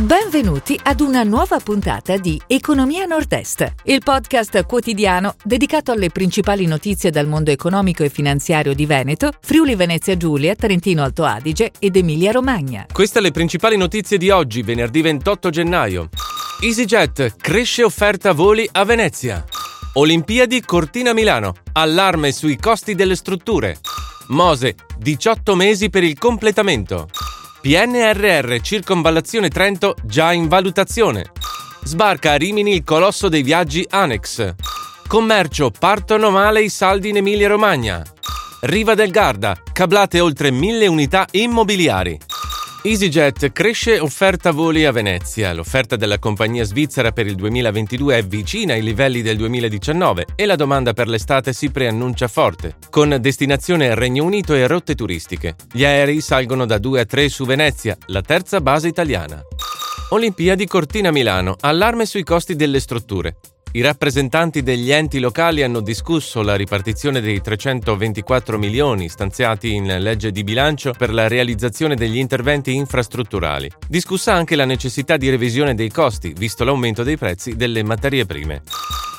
Benvenuti ad una nuova puntata di Economia Nord-Est, il podcast quotidiano dedicato alle principali notizie dal mondo economico e finanziario di Veneto, Friuli Venezia Giulia, Trentino Alto Adige ed Emilia Romagna. Queste le principali notizie di oggi, venerdì 28 gennaio. EasyJet cresce offerta voli a Venezia. Olimpiadi Cortina Milano, allarme sui costi delle strutture. Mose, 18 mesi per il completamento. PNRR Circonvallazione Trento già in valutazione. Sbarca a Rimini il colosso dei viaggi Annex. Commercio, partono male i saldi in Emilia-Romagna. Riva del Garda, cablate oltre mille unità immobiliari. EasyJet cresce offerta voli a Venezia. L'offerta della compagnia svizzera per il 2022 è vicina ai livelli del 2019 e la domanda per l'estate si preannuncia forte, con destinazione Regno Unito e rotte turistiche. Gli aerei salgono da 2 a 3 su Venezia, la terza base italiana. Olimpiadi Cortina Milano, allarme sui costi delle strutture. I rappresentanti degli enti locali hanno discusso la ripartizione dei 324 milioni stanziati in legge di bilancio per la realizzazione degli interventi infrastrutturali. Discussa anche la necessità di revisione dei costi, visto l'aumento dei prezzi delle materie prime.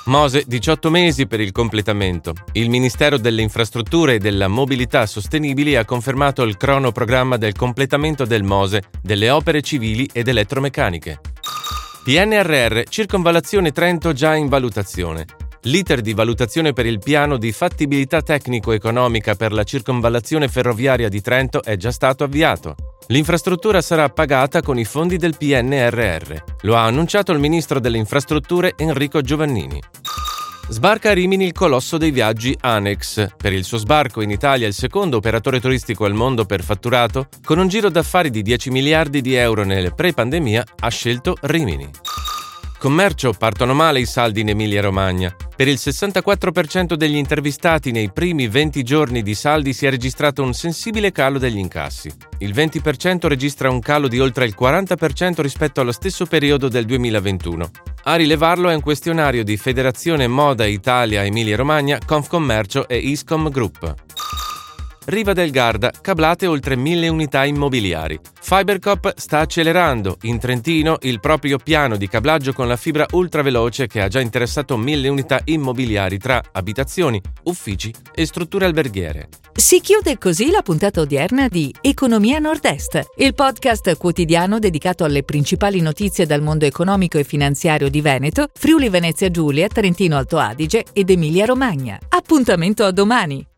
Mose 18 mesi per il completamento. Il Ministero delle Infrastrutture e della Mobilità Sostenibili ha confermato il cronoprogramma del completamento del Mose, delle opere civili ed elettromeccaniche. PNRR Circonvallazione Trento già in valutazione. L'iter di valutazione per il piano di fattibilità tecnico-economica per la circonvallazione ferroviaria di Trento è già stato avviato. L'infrastruttura sarà pagata con i fondi del PNRR. Lo ha annunciato il ministro delle infrastrutture Enrico Giovannini. Sbarca a Rimini il colosso dei viaggi Anex. Per il suo sbarco in Italia il secondo operatore turistico al mondo per fatturato, con un giro d'affari di 10 miliardi di euro nel pre-pandemia, ha scelto Rimini. Commercio partono male i saldi in Emilia-Romagna. Per il 64% degli intervistati nei primi 20 giorni di saldi si è registrato un sensibile calo degli incassi. Il 20% registra un calo di oltre il 40% rispetto allo stesso periodo del 2021. A rilevarlo è un questionario di Federazione Moda Italia Emilia Romagna, Confcommercio e Iscom Group. Riva del Garda, cablate oltre mille unità immobiliari. Fibercop sta accelerando in Trentino il proprio piano di cablaggio con la fibra ultraveloce che ha già interessato mille unità immobiliari tra abitazioni, uffici e strutture alberghiere. Si chiude così la puntata odierna di Economia Nord-Est, il podcast quotidiano dedicato alle principali notizie dal mondo economico e finanziario di Veneto, Friuli Venezia Giulia, Trentino Alto Adige ed Emilia Romagna. Appuntamento a domani!